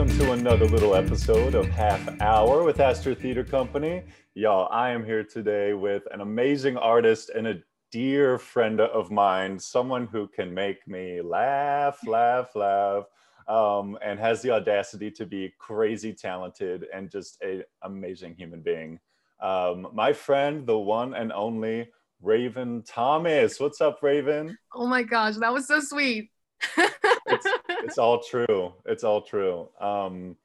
welcome to another little episode of Half Hour with Astor Theater Company. Y'all, I am here today with an amazing artist and a dear friend of mine, someone who can make me laugh, laugh, laugh, um, and has the audacity to be crazy talented and just an amazing human being. Um, my friend, the one and only Raven Thomas. What's up, Raven? Oh my gosh, that was so sweet. it's, it's all true. It's all true. Um,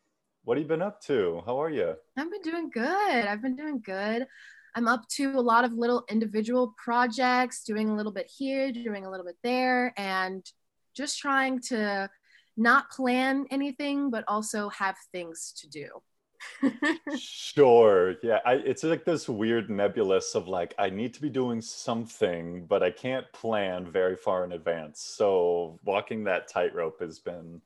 what have you been up to? How are you? I've been doing good. I've been doing good. I'm up to a lot of little individual projects, doing a little bit here, doing a little bit there, and just trying to not plan anything, but also have things to do. sure. Yeah. I, it's like this weird nebulous of like, I need to be doing something, but I can't plan very far in advance. So walking that tightrope has been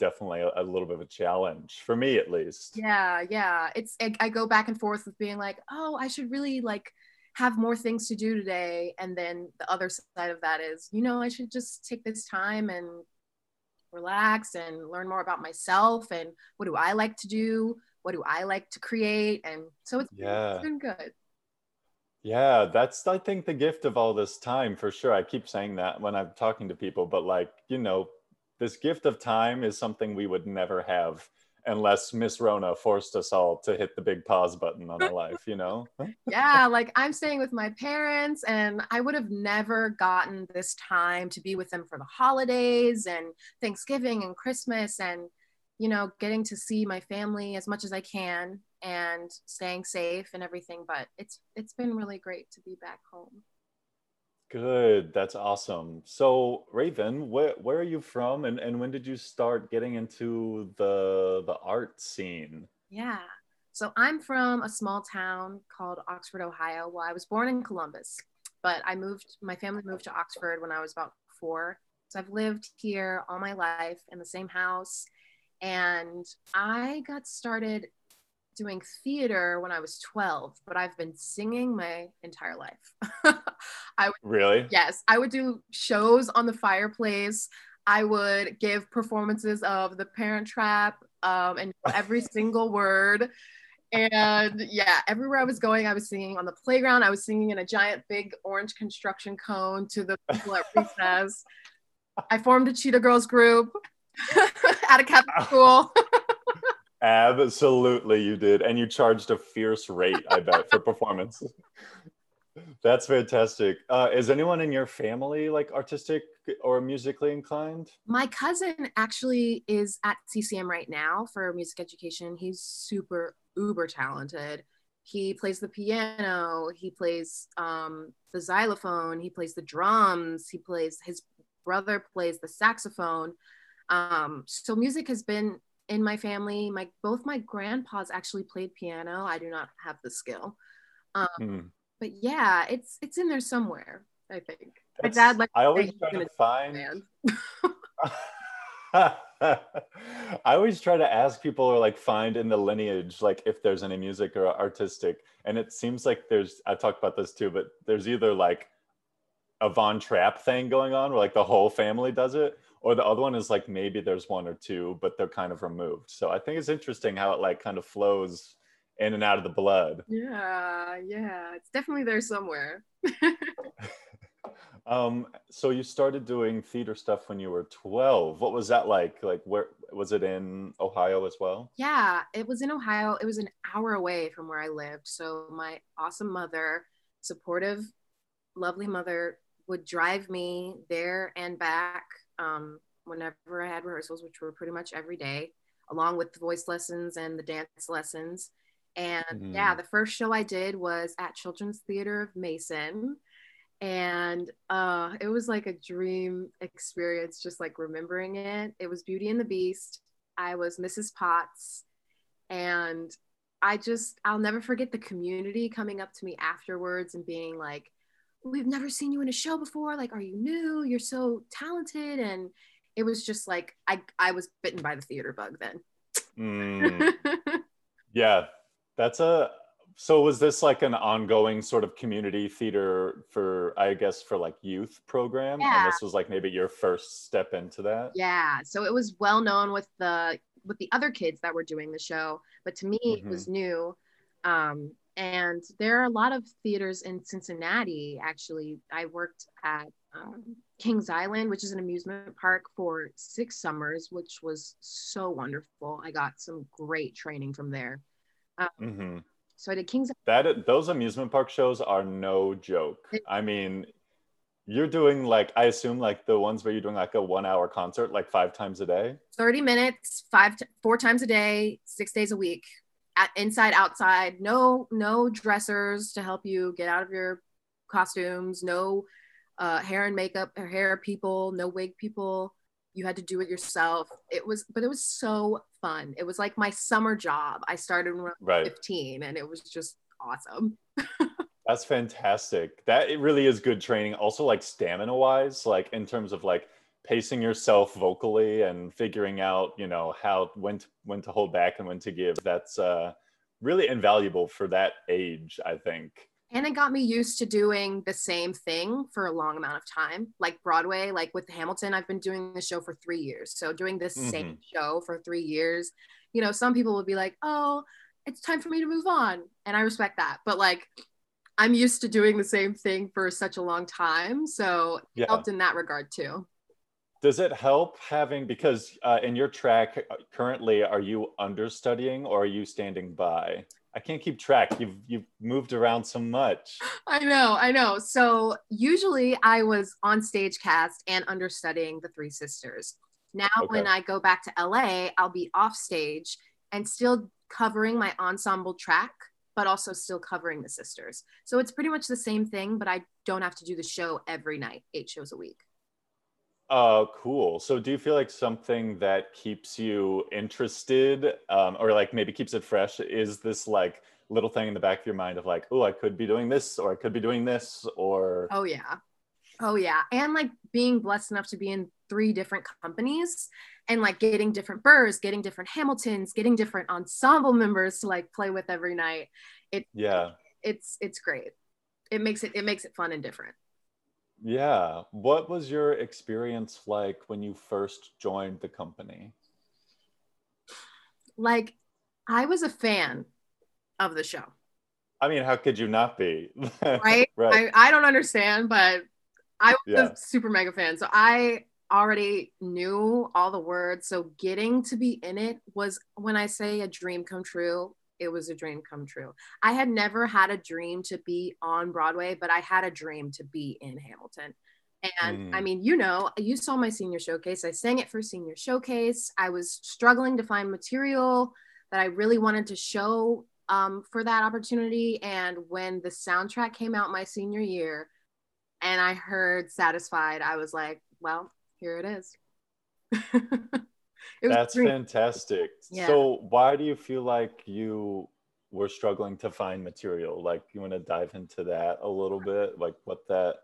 definitely a, a, little bit of a challenge for me at least yeah yeah it's I, I go back and forth with being like oh i should really like have more things to do today and then the other side of that is you know i should just take this time and relax and learn more about myself and what do i like to do what do i like to create and so it's, yeah. it's been good yeah, that's I think the gift of all this time for sure. I keep saying that when I'm talking to people, but like, you know, this gift of time is something we would never have unless Miss Rona forced us all to hit the big pause button on our life, you know? yeah, like I'm staying with my parents and I would have never gotten this time to be with them for the holidays and Thanksgiving and Christmas and you know, getting to see my family as much as I can and staying safe and everything, but it's it's been really great to be back home. Good. That's awesome. So, Raven, where, where are you from and, and when did you start getting into the the art scene? Yeah. So, I'm from a small town called Oxford, Ohio. Well, I was born in Columbus, but I moved my family moved to Oxford when I was about 4. So, I've lived here all my life in the same house and I got started doing theater when I was 12, but I've been singing my entire life. I would, really? Yes, I would do shows on the fireplace. I would give performances of The Parent Trap um, and every single word. And yeah, everywhere I was going, I was singing on the playground. I was singing in a giant, big orange construction cone to the people at recess. I formed a Cheetah Girls group at a Catholic school. Absolutely, you did. And you charged a fierce rate, I bet, for performance. That's fantastic. Uh, is anyone in your family like artistic or musically inclined? My cousin actually is at CCM right now for music education. He's super uber talented. He plays the piano, he plays um, the xylophone, he plays the drums, he plays his brother plays the saxophone. Um, so music has been in my family. My both my grandpas actually played piano. I do not have the skill. Um, mm. But yeah, it's it's in there somewhere. I think That's, my dad like. I always try to find. I always try to ask people or like find in the lineage like if there's any music or artistic, and it seems like there's. I talked about this too, but there's either like a Von Trapp thing going on where like the whole family does it, or the other one is like maybe there's one or two but they're kind of removed. So i think it's interesting how it like kind of flows in and out of the blood. Yeah yeah it's definitely there somewhere. Um so you started doing theater stuff when you were 12 what was that like? Like where was it in ohio as well? Yeah it was in ohio. It was an hour away from where i lived. So my awesome mother supportive lovely mother would drive me there and back um, whenever I had rehearsals, which were pretty much every day, along with the voice lessons and the dance lessons. And mm. yeah, the first show I did was at Children's Theater of Mason. And uh, it was like a dream experience, just like remembering it. It was Beauty and the Beast. I was Mrs. Potts. And I just, I'll never forget the community coming up to me afterwards and being like, we've never seen you in a show before like are you new you're so talented and it was just like i i was bitten by the theater bug then mm. yeah that's a so was this like an ongoing sort of community theater for i guess for like youth program yeah. and this was like maybe your first step into that yeah so it was well known with the with the other kids that were doing the show, but to me mm-hmm. it was mm-hmm. new. Um, and there are a lot of theaters in Cincinnati. Actually, I worked at um, Kings Island, which is an amusement park, for six summers, which was so wonderful. I got some great training from there. Um, mm-hmm. So I did Kings. That those amusement park shows are no joke. I mean, you're doing like I assume like the ones where you're doing like a one hour concert like five times a day. Thirty minutes, five t- four times a day, six days a week, inside outside. No no dressers to help you get out of your costumes. No uh, hair and makeup, hair people, no wig people. You had to do it yourself. It was, but it was so fun. It was like my summer job. I started when I was right. 15 and it was just awesome. That's fantastic. That it really is good training. Also, like stamina wise, like in terms of like pacing yourself vocally and figuring out, you know, how when to, when to hold back and when to give. That's uh, really invaluable for that age, I think. And it got me used to doing the same thing for a long amount of time. Like Broadway, like with Hamilton, I've been doing the show for three years. So doing this mm-hmm. same show for three years, you know, some people would be like, oh, it's time for me to move on. And I respect that. But like, I'm used to doing the same thing for such a long time. So yeah. helped in that regard too. Does it help having, because uh, in your track uh, currently, are you understudying or are you standing by? I can't keep track. You've you've moved around so much. I know, I know. So usually I was on stage cast and understudying the three sisters. Now okay. when I go back to LA, I'll be off stage and still covering my ensemble track, but also still covering the sisters. So it's pretty much the same thing, but I don't have to do the show every night, eight shows a week. Oh, cool. So do you feel like something that keeps you interested um, or like maybe keeps it fresh is this like little thing in the back of your mind of like, oh, I could be doing this or I could be doing this or. Oh, yeah. Oh, yeah. And like being blessed enough to be in three different companies and like getting different burrs, getting different Hamiltons, getting different ensemble members to like play with every night. It, yeah. It's, it's great. It makes it, it makes it fun and different. Yeah. What was your experience like when you first joined the company? Like, I was a fan of the show. I mean, how could you not be? right? right. I, I don't understand, but I was yeah. a super mega fan. So I already knew all the words. So getting to be in it was when I say a dream come true, it was a dream come true. I had never had a dream to be on Broadway, but I had a dream to be in Hamilton. And mm. I mean, you know, you saw my senior showcase. I sang it for senior showcase. I was struggling to find material that I really wanted to show um, for that opportunity. And when the soundtrack came out my senior year and I heard Satisfied, I was like, well, here it is. That's fantastic. Yeah. So why do you feel like you were struggling to find material? Like you want to dive into that a little bit, like what that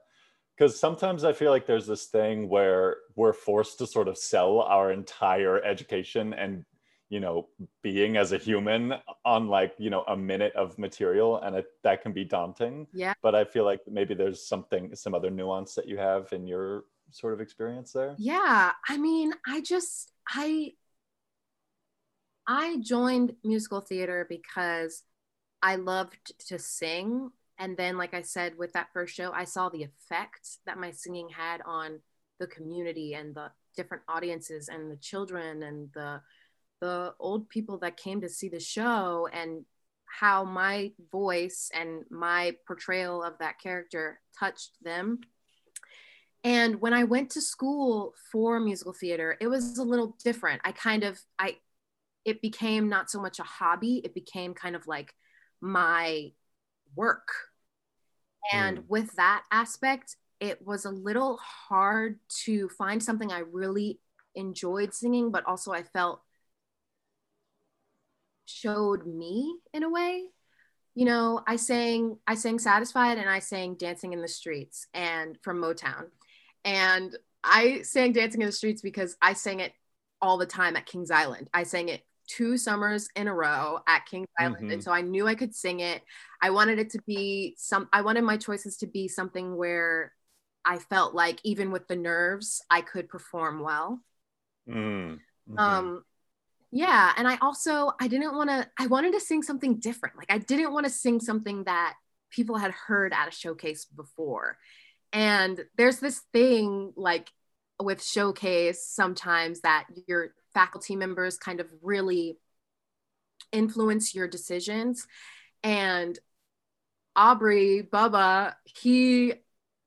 because sometimes I feel like there's this thing where we're forced to sort of sell our entire education and you know being as a human on like you know a minute of material and it, that can be daunting yeah but i feel like maybe there's something some other nuance that you have in your sort of experience there yeah i mean i just I I joined musical theater because I loved to sing. And then, like I said, with that first show, I saw the effect that my singing had on the community and the different audiences and the children and the the old people that came to see the show and how my voice and my portrayal of that character touched them and when I went to school for musical theater, it was a little different. I kind of, I, it became not so much a hobby, it became kind of like my work. And mm. with that aspect, it was a little hard to find something I really enjoyed singing, but also I felt showed me in a way. You know, I sang I sang Satisfied and I sang Dancing in the Streets and from Motown. And I sang Dancing in the Streets because I sang it all the time at Kings Island. I sang it two summers in a row at Kings Island. Mm-hmm. And so I knew I could sing it. I wanted it to be some, I wanted my choices to be something where I felt like even with the nerves, I could perform well. Mm-hmm. Um, yeah and i also i didn't want to i wanted to sing something different like i didn't want to sing something that people had heard at a showcase before and there's this thing like with showcase sometimes that your faculty members kind of really influence your decisions. And aubrey bubba he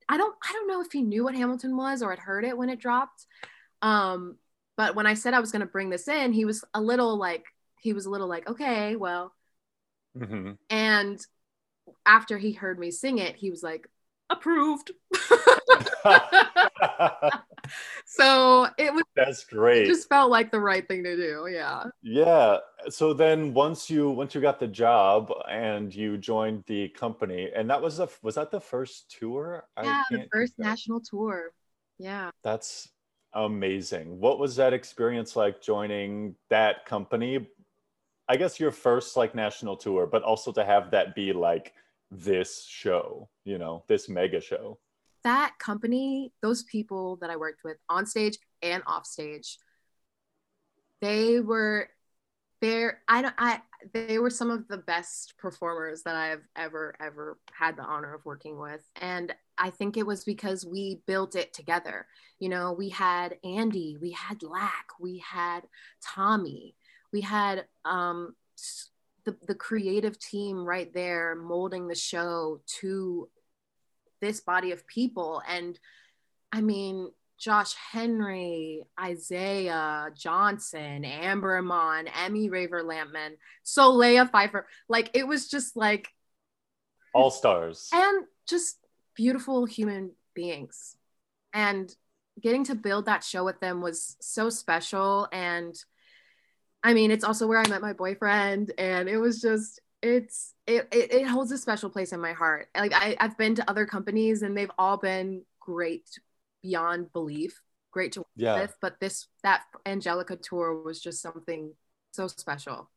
i don't i don't know if he knew what hamilton was or had heard it when it dropped. Um but when i said i was going to bring this in he was a little like he was a little like okay well. Mm-hmm. and after he heard me sing it he was like approved so it was That's it great. just felt like the right thing to do yeah Yeah. So then once you once you got the job and you joined the company, and that was the was that the first tour? Yeah the first national tour yeah That's amazing. What was that experience like joining that company? I guess your first like national tour, but also to have that be like this show, you know, this mega show. that company those people that i worked with on stage and off stage they were there i don't i they were some of the best performers that i've ever ever had the honor of working with. And i think it was because we built it together. You know we had andy we had lac we had tommy we had um the, the creative team right there molding the show to this body of people. And i mean josh henry isaiah johnson amber iman emmy raver lampman solea pfeiffer like it was just like All stars. and just beautiful human beings. And getting to build that show with them was so special. And i mean it's also where i met my boyfriend and it was just it's it, it, it holds a special place in my heart like I, i've been to other companies and they've all been great beyond belief great to work Yeah. with but this that angelica tour was just something so special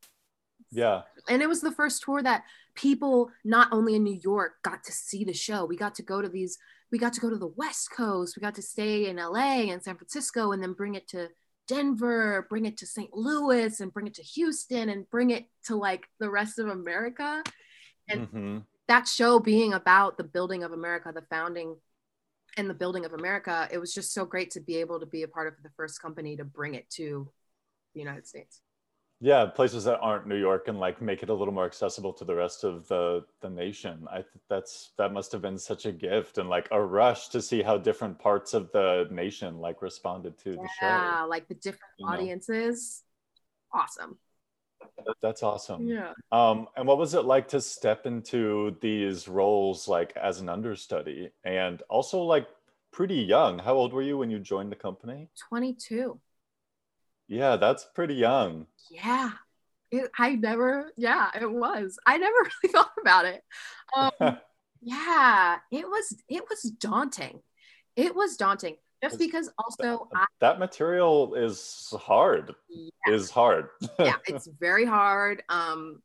Yeah. and it was the first tour that people not only in New York got to see the show. We got to go to these, we got to go to the West Coast, we got to stay in LA and San Francisco, and then bring it to Denver, bring it to St. Louis, and bring it to Houston, and bring it to like the rest of America. And hmm that show being about the building of America, the founding and the building of America, it was just so great to be able to be a part of the first company to bring it to the United States. Yeah, places that aren't New York and like make it a little more accessible to the rest of the the nation. I th- that's that must have been such a gift and like a rush to see how different parts of the nation like responded to the show. Yeah, like the different you know? audiences. Awesome. That's awesome. Yeah. Um, and what was it like to step into these roles like as an understudy and also like pretty young? How old were you when you joined the company? 22. Yeah, that's pretty young. Yeah. It, I never, yeah, it was. I never really thought about it. Um, yeah, it was, it was daunting. It was daunting just because also I, that material is hard. Is hard. yeah, it's very hard. Um,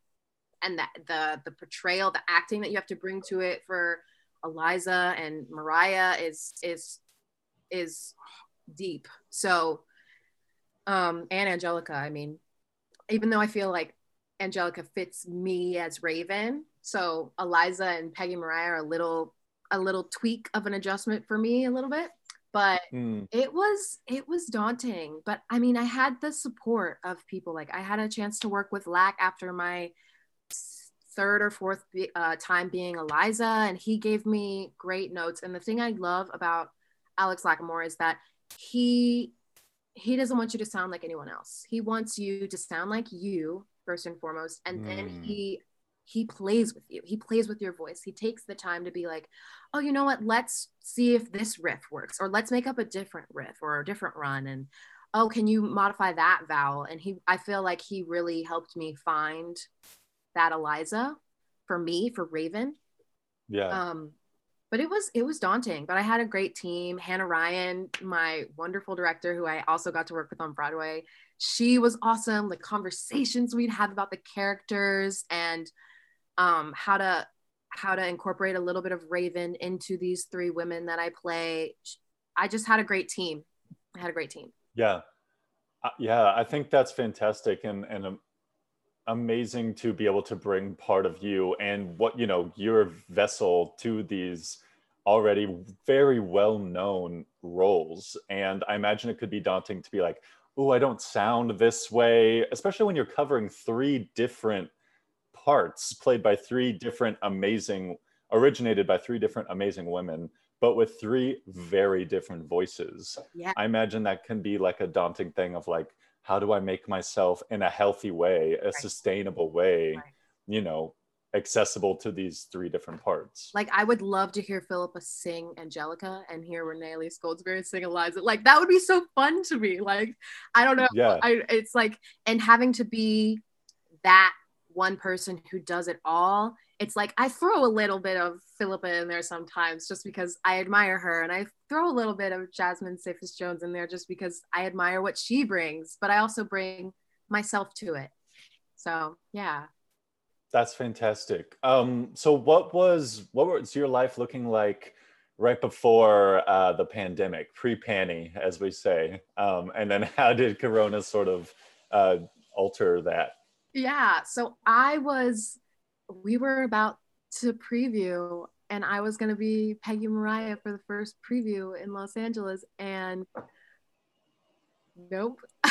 and that the the portrayal, the acting that you have to bring to it for Eliza and Maria is is is deep. So, um, and Angelica. I mean, even though I feel like Angelica fits me as Raven, so Eliza and Peggy Maria are a little a little tweak of an adjustment for me a little bit, but Hmm. it was it was daunting but i mean i had the support of people like i had a chance to work with lac after my third or fourth uh, time being eliza and he gave me great notes and the thing i love about alex lacamoire is that he he doesn't want you to sound like anyone else he wants you to sound like you first and foremost and then Mm. he he plays with you he plays with your voice he takes the time to be like oh, you know what? Let's see if this riff works, or let's make up a different riff or a different run. And oh, can you modify that vowel? And he, I feel like he really helped me find that Eliza for me, for Raven. Yeah. Um, but it was it was daunting. But I had a great team. Hannah Ryan, my wonderful director, who I also got to work with on Broadway. She was awesome. The conversations we'd have about the characters and um, how to how to incorporate a little bit of Raven into these three women that I play. I just had a great team. I had a great team. Yeah. Yeah, I think that's fantastic and and um, amazing to be able to bring part of you and what you know your vessel to these already very well known roles. And I imagine it could be daunting to be like, oh, I don't sound this way, especially when you're covering three different parts played by three different amazing, originated by three different amazing women, but with three very different voices. Yeah. I imagine that can be like a daunting thing of like, how do I make myself in a healthy way, a right. sustainable way, right. you know, accessible to these three different parts. Like I would love to hear Phillipa sing Angelica and hear Renee Goldsberry sing Eliza. Like that would be so fun to me. Like I don't know. Yeah. I, it's like and having to be that one person who does it all. It's like I throw a little bit of Phillipa in there sometimes just because I admire her, and I throw a little bit of Jasmine Cephas Jones in there just because I admire what she brings, but I also bring myself to it. So yeah. That's fantastic. Um, so what was what was your life looking like right before uh, the pandemic, pre-panny, as we say, um, and then how did Corona sort of uh, alter that? Yeah, so I was, we were about to preview, and I was going to be Peggy Maria for the first preview in Los Angeles, and nope.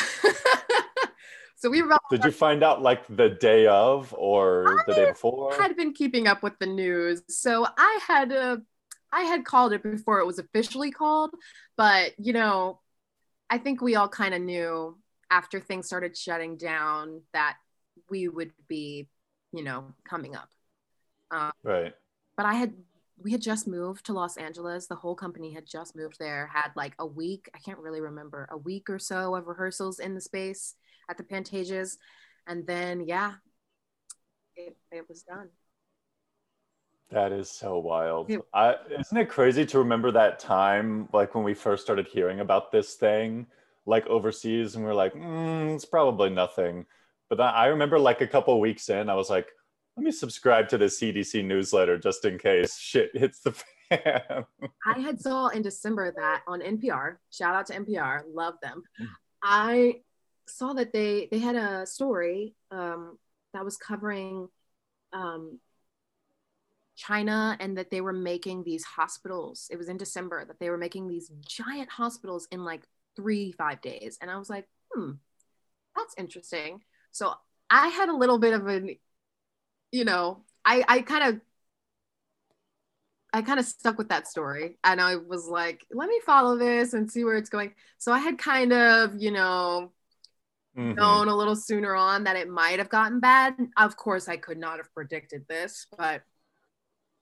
So we were about. Did you find out like the day of or I the day before? I had been keeping up with the news, so I had uh, I had called it before it was officially called, but you know, I think we all kind of knew after things started shutting down that we would be, you know, coming up. Um, right. But I had we had just moved to Los Angeles. The whole company had just moved there, had like a week, I can't really remember, a week or so of rehearsals in the space at the Pantages. And then, yeah, it, it was done. That is so wild. It, I, isn't it crazy to remember that time, like when we first started hearing about this thing, like overseas, and we are like, mm, it's probably nothing. But I remember like a couple weeks in, I was like, let me subscribe to the CDC newsletter just in case shit hits the fan. I had saw in December that on NPR. Shout out to NPR, love them. Mm. I saw that they they had a story um, that was covering um, China and that they were making these hospitals. It was in December that they were making these giant hospitals in like three five days, and I was like, hmm, that's interesting. So I had a little bit of an, you know, I I kind of I kind of stuck with that story and I was like, let me follow this and see where it's going. So I had kind of, you know, mm-hmm. known a little sooner on that it might have gotten bad. Of course, I could not have predicted this, but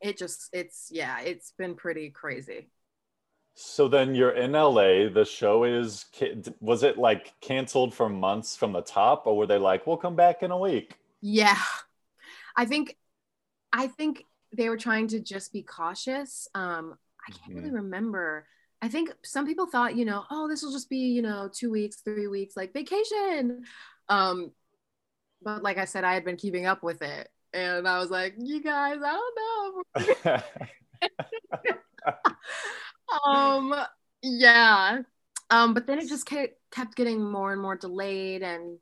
it just, it's, yeah, it's been pretty crazy. So then you're in LA. The show is, was it like canceled for months from the top, or were they like, we'll come back in a week? Yeah. I think, I think they were trying to just be cautious. Um, I can't mm-hmm. really remember I think some people thought, you know, oh, this will just be, you know, two weeks, three weeks, like vacation. Um, but like I said, I had been keeping up with it. And I was like, you guys, I don't know. um, yeah. Um, but then it just kept, kept getting more and more delayed. And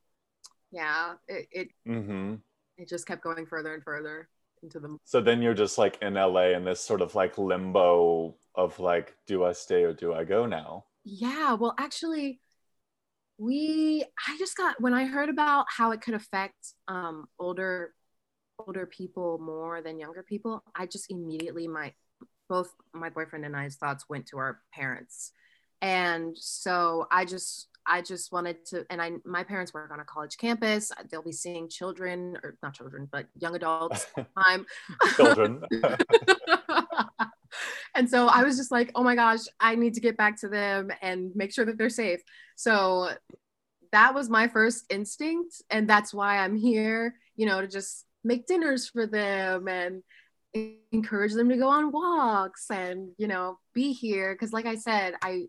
yeah, it, it, mm-hmm. it just kept going further and further into the. So then you're just like in LA in this sort of like limbo of like, do I stay or do I go now? Yeah, well, actually, we I just got when I heard about how it could affect um, older older people more than younger people, I just immediately my both my boyfriend and I's thoughts went to our parents. And so I just I just wanted to and I my parents work on a college campus. They'll be seeing children or not children, but young adults time. children. and so I was just like, oh my gosh, I need to get back to them and make sure that they're safe. So that was my first instinct. And that's why I'm here, you know, to just make dinners for them and encourage them to go on walks and, you know, be here. Cause like I said, I,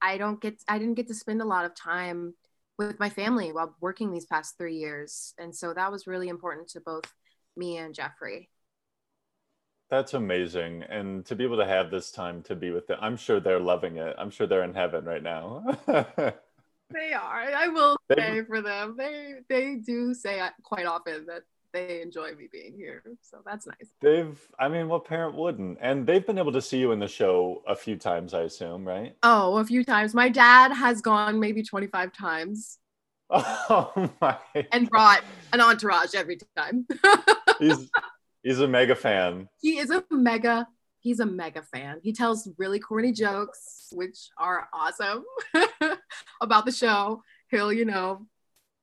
I don't get, I didn't get to spend a lot of time with my family while working these past three years. And so that was really important to both me and Jeffrey. That's amazing. And to be able to have this time to be with them, I'm sure they're loving it. I'm sure they're in heaven right now. they are. I will say for them, they they do say quite often that they enjoy me being here. So that's nice. They've, I mean, what parent wouldn't? And they've been able to see you in the show a few times, I assume, right? Oh, a few times. My dad has gone maybe 25 times Oh my! and brought an entourage every time. He's he's a mega fan. he is a mega he's a mega fan he tells really corny jokes which are awesome about the show he'll you know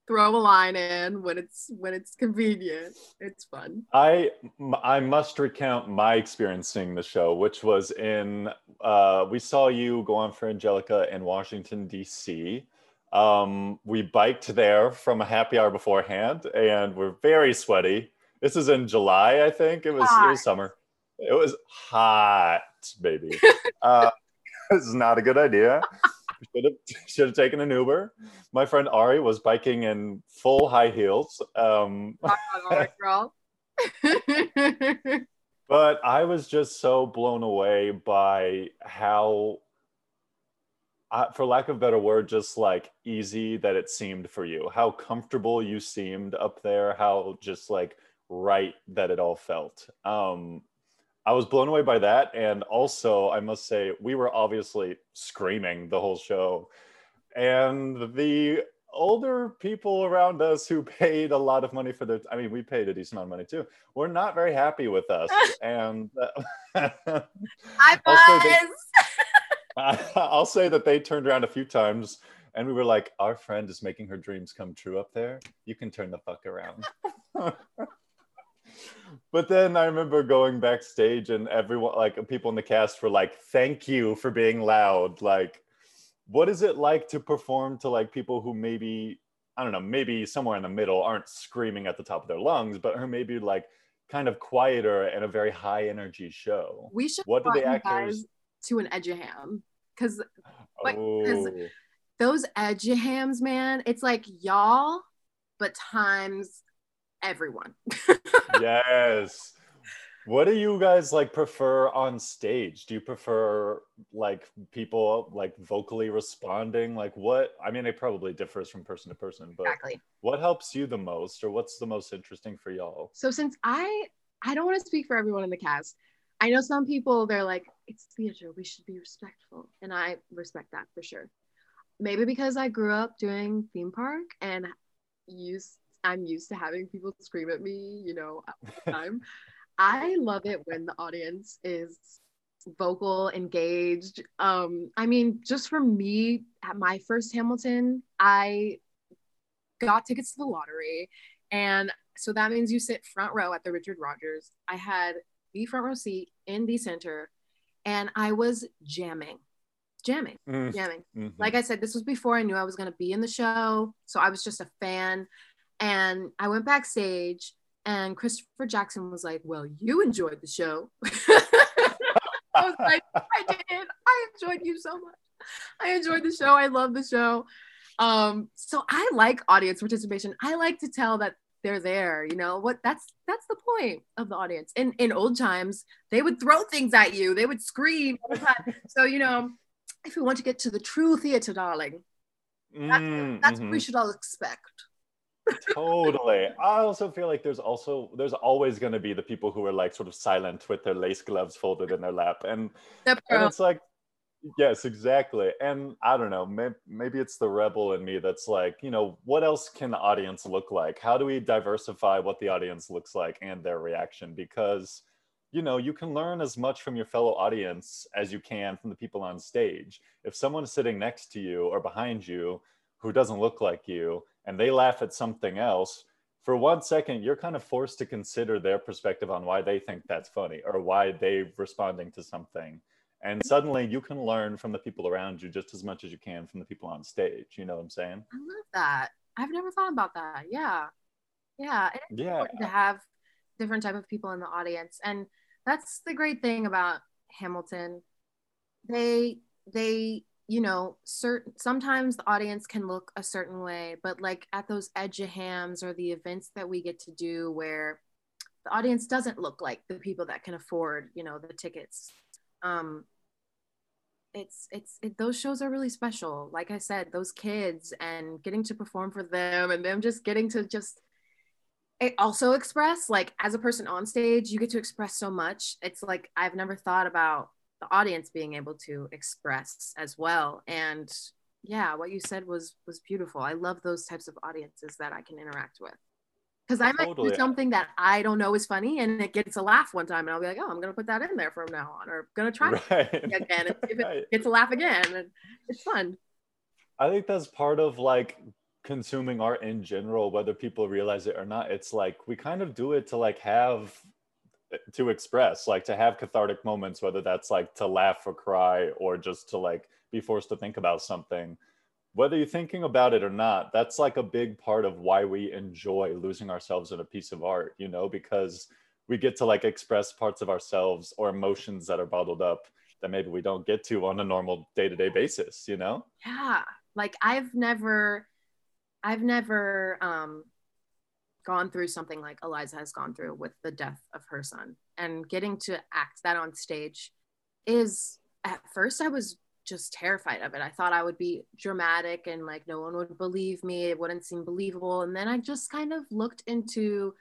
throw a line in when it's when it's convenient it's fun I I must recount my experiencing the show, which was in uh, we saw you go on for Angelica in Washington D.C. Um, we biked there from a happy hour beforehand, and we're very sweaty. This is in July, I think. It was it was summer. It was hot, baby. uh, this is not a good idea. Should have should have taken an Uber. My friend Ari was biking in full high heels. Um, Rock on, Art girl But I was just so blown away by how, uh, for lack of a better word, just like easy that it seemed for you, how comfortable you seemed up there, how just like right that it all felt. Um, I was blown away by that. And also, I must say, we were obviously screaming the whole show. And the older people around us who paid a lot of money for their i mean we paid a decent amount of money too were not very happy with us and uh, high Also, they- i'll say that they turned around a few times and we were like our friend is making her dreams come true up there you can turn the fuck around but then i remember going backstage and everyone like people in the cast were like thank you for being loud. Like what is it like to perform to like people who maybe i don't know maybe somewhere in the middle aren't screaming at the top of their lungs but are maybe like kind of quieter and a very high energy show? We should what do the actors to an EduHam because Like, oh, those EduHams man it's like y'all but times everyone. Yes. What do you guys like prefer on stage? Do you prefer like people like vocally responding? Like what i mean it probably differs from person to person but exactly. what helps you the most or what's the most interesting for y'all? So since I I don't want to speak for everyone in the cast, I know some people they're like it's theater, we should be respectful, and I respect that for sure. Maybe because I grew up doing theme park and used I'm used to having people scream at me, you know, all the time. I love it when the audience is vocal, engaged. Um, I mean, just for me, at my first Hamilton, I got tickets to the lottery. And so that means you sit front row at the Richard Rodgers. I had the front row seat in the center and I was jamming, jamming, Mm, jamming. mhm. Like I said, this was before I knew I was going to be in the show. So I was just a fan. And I went backstage and Christopher Jackson was like, Well, you enjoyed the show. I was like, I did. I enjoyed you so much. I enjoyed the show. I love the show. Um, so I like audience participation. I like to tell that they're there, you know what that's that's the point of the audience. In in old times, they would throw things at you, they would scream all the time. so, you know, if we want to get to the true theater, darling, Mm, that's mhm. what we should all expect. Totally. I also feel like there's also there's always going to be the people who are like sort of silent with their lace gloves folded in their lap and and it's like yes exactly and i don't know may, maybe it's the rebel in me that's like you know what else can the audience look like? How do we diversify what the audience looks like and their reaction? Because you know you can learn as much from your fellow audience as you can from the people on stage. If someone's sitting next to you or behind you who doesn't look like you and they laugh at something else for one second you're kind of forced to consider their perspective on why they think that's funny or why they're responding to something and suddenly you can learn from the people around you just as much as you can from the people on stage you know what i'm saying I love that. I've never thought about that. Yeah. Yeah. It's yeah important to have different type of people in the audience. And that's the great thing about Hamilton. They they, you know, certain sometimes the audience can look a certain way, but like at those EduHams or the events that we get to do where the audience doesn't look like the people that can afford, you know, the tickets. Um it's it's it, those shows are really special like i said those kids and getting to perform for them and them just getting to just it also express like as a person on stage you get to express so much it's like i've never thought about the audience being able to express as well and yeah what you said was was beautiful i love those types of audiences that i can interact with because I might totally. do something that I don't know is funny and it gets a laugh one time and I'll be like, oh, I'm gonna put that in there from now on, or gonna try right. again and if it gets a laugh again, and it's fun. I think that's part of like consuming art in general, whether people realize it or not. It's like we kind of do it to like have to express, like to have cathartic moments, whether that's like to laugh or cry or just to like be forced to think about something whether you're thinking about it or not, that's like a big part of why we enjoy losing ourselves in a piece of art, you know, because we get to like express parts of ourselves or emotions that are bottled up that maybe we don't get to on a normal day-to-day basis, you know? Yeah. Like I've never I've never um gone through something like Eliza has gone through with the death of her son and getting to act that on stage is at first I was just terrified of it. I thought I would be dramatic and like no one would believe me. It wouldn't seem believable. And then I just kind of looked into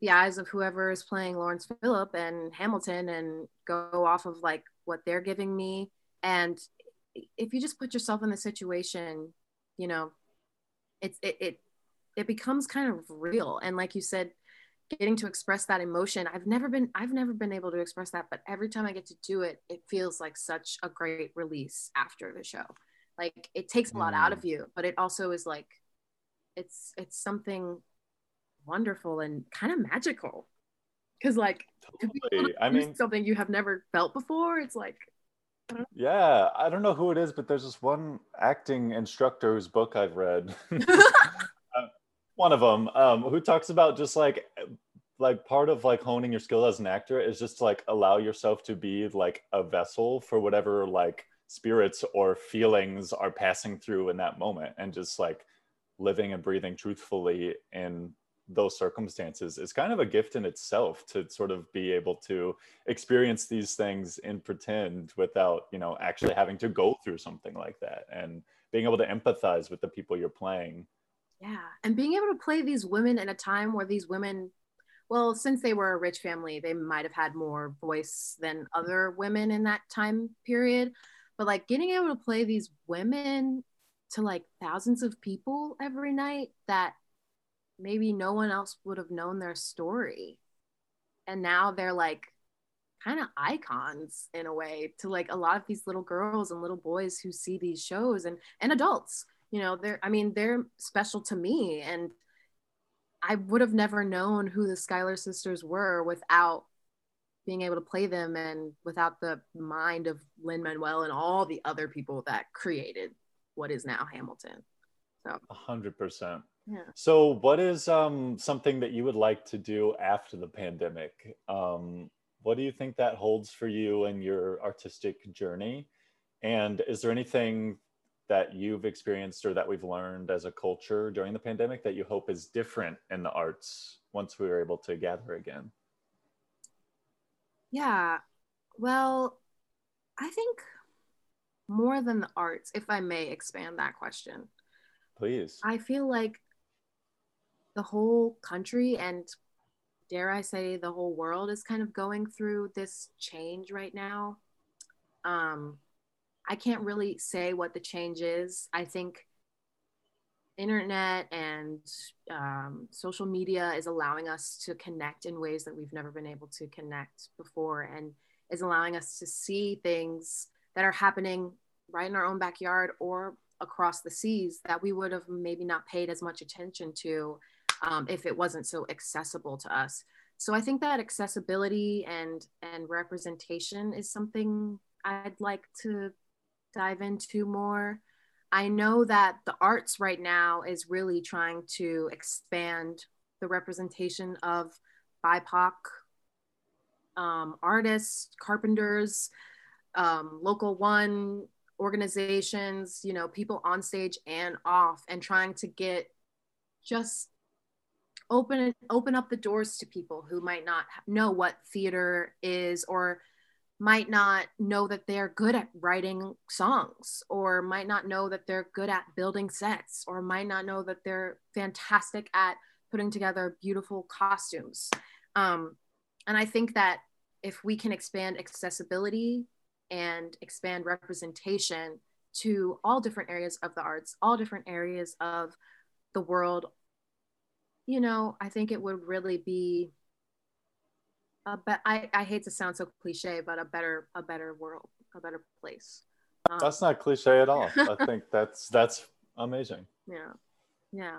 the eyes of whoever is playing Laurens Philip and Hamilton and go off of like what they're giving me. And if you just put yourself in the situation, you know, it's it it it becomes kind of real. And like you said, getting to express that emotion i've never been i've never been able to express that but every time i get to do it it feels like such a great release after the show like it takes a lot mm. out of mm. you but it also is like it's it's something wonderful and kind of magical because like totally. i mean something you have never felt before it's like I yeah i don't know who it is but there's this one acting instructor whose book i've read one of them um, who talks about just like like part of like honing your skill as an actor is just like allow yourself to be like a vessel for whatever like spirits or feelings are passing through in that moment and just like living and breathing truthfully in those circumstances is kind of a gift in itself to sort of be able to experience these things and pretend without you know actually having to go through something like that and being able to empathize with the people you're playing yeah. And being able to play these women in a time where these women, well, since they were a rich family, they might have had more voice than other women in that time period. But like getting able to play these women to like thousands of people every night that maybe no one else would have known their story. And now they're like kind of icons in a way to like a lot of these little girls and little boys who see these shows and and adults you know they're i mean they're special to me and i would have never known who the schuyler sisters were without being able to play them and without the mind of lin-manuel and all the other people that created what is now hamilton. So. 100% yeah. so what is um, something that you would like to do after the pandemic? Um, what do you think that holds for you and your artistic journey? And is there anything that you've experienced or that we've learned as a culture during the pandemic that you hope is different in the arts once we are able to gather again? Yeah, well, I think more than the arts, if I may expand that question. Please. I feel like the whole country and dare I say the whole world is kind of going through this change right now. Um, I can't really say what the change is. I think internet and um, social media is allowing us to connect in ways that we've never been able to connect before and is allowing us to see things that are happening right in our own backyard or across the seas that we would have maybe not paid as much attention to um, if it wasn't so accessible to us so i think that accessibility and and representation is something i'd like to dive into more. I know that the arts right now is really trying to expand the representation of BIPOC um, artists, carpenters, um, local one organizations, you know, people on stage and off, and trying to get just open open up the doors to people who might not know what theater is or might not know that they're good at writing songs or might not know that they're good at building sets or might not know that they're fantastic at putting together beautiful costumes. Um, and i think that if we can expand accessibility and expand representation to all different areas of the arts all different areas of the world you know i think it would really be uh, but I, I hate to sound so cliche, but a better a better world, a better place. Um, that's not cliche at all. I think that's that's amazing. Yeah, yeah.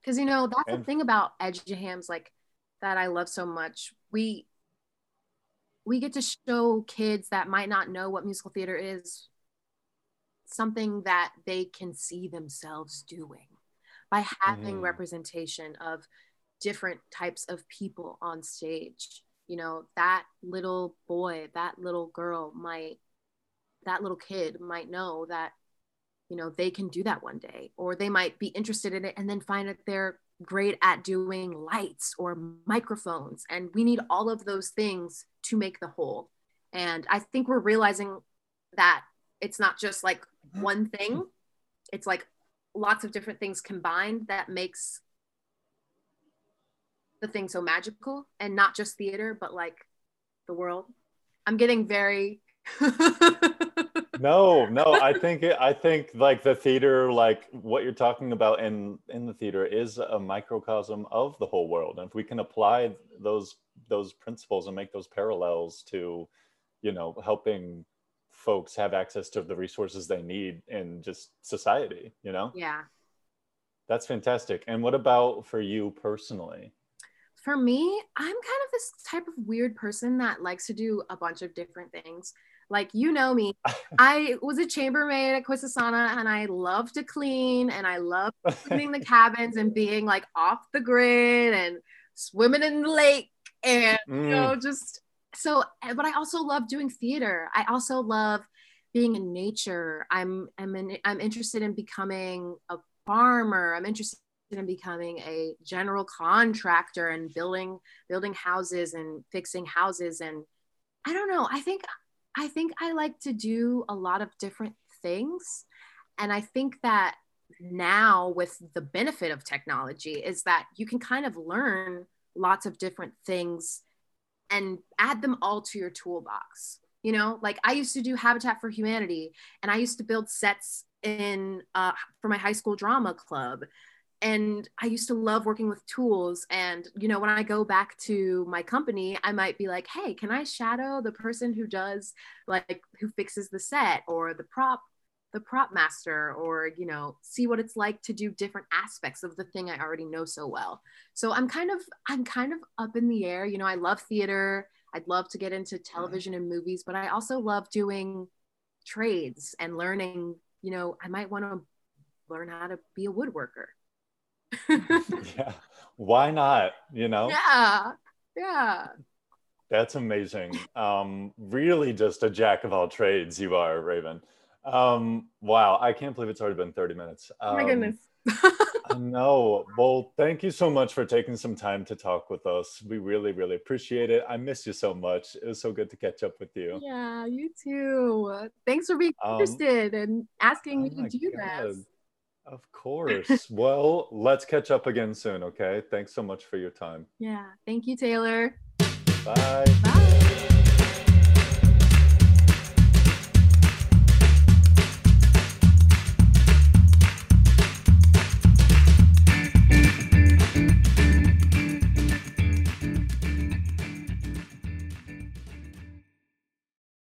Because you know that's and, the thing about EduHams, like that I love so much. We we get to show kids that might not know what musical theater is something that they can see themselves doing by having mm. representation of different types of people on stage. You know that little boy that little girl might that little kid might know that you know they can do that one day or they might be interested in it and then find that they're great at doing lights or microphones. And we need all of those things to make the whole. And i think we're realizing that it's not just like mm-hmm. one thing. It's like lots of different things combined that makes the thing so magical and not just theater but like the world. I'm getting very no no i think it, i think like the theater like what you're talking about in in the theater is a microcosm of the whole world. And if we can apply those those principles and make those parallels to you know helping folks have access to the resources they need in just society you know? Yeah. That's fantastic. And what about for you personally for me, I'm kind of this type of weird person that likes to do a bunch of different things. Like you know me, I was a chambermaid at Quisisana and I love to clean and I love cleaning the cabins and being like off the grid and swimming in the lake and mm. you know just so but I also love doing theater. I also love being in nature. I'm I'm in, I'm interested in becoming a farmer. I'm interested in becoming a general contractor and building building houses and fixing houses. And i don't know i think i think i like to do a lot of different things. And i think that now with the benefit of technology is that you can kind of learn lots of different things and add them all to your toolbox. You know like i used to do habitat for humanity and i used to build sets in uh, for my high school drama club and I used to love working with tools. And, you know, when I go back to my company, I might be like, hey, can I shadow the person who does like who fixes the set or the prop, the prop master, or, you know, see what it's like to do different aspects of the thing I already know so well. So I'm kind of, I'm kind of up in the air. You know, I love theater. I'd love to get into television and movies, but I also love doing trades and learning, you know, I might want to learn how to be a woodworker yeah. Why not? You know? Yeah. Yeah. That's amazing. Um, really just a jack of all trades you are, Raven. Um, wow, I can't believe it's already been 30 minutes. Um, oh my goodness. no. Well, thank you so much for taking some time to talk with us. We really, really appreciate it. I miss you so much. It was so good to catch up with you. Yeah, you too. Thanks for being um, interested and asking oh me to do God. this. Of course. well, let's catch up again soon, okay? Thanks so much for your time. Yeah. Thank you, Taylor. Bye. Bye.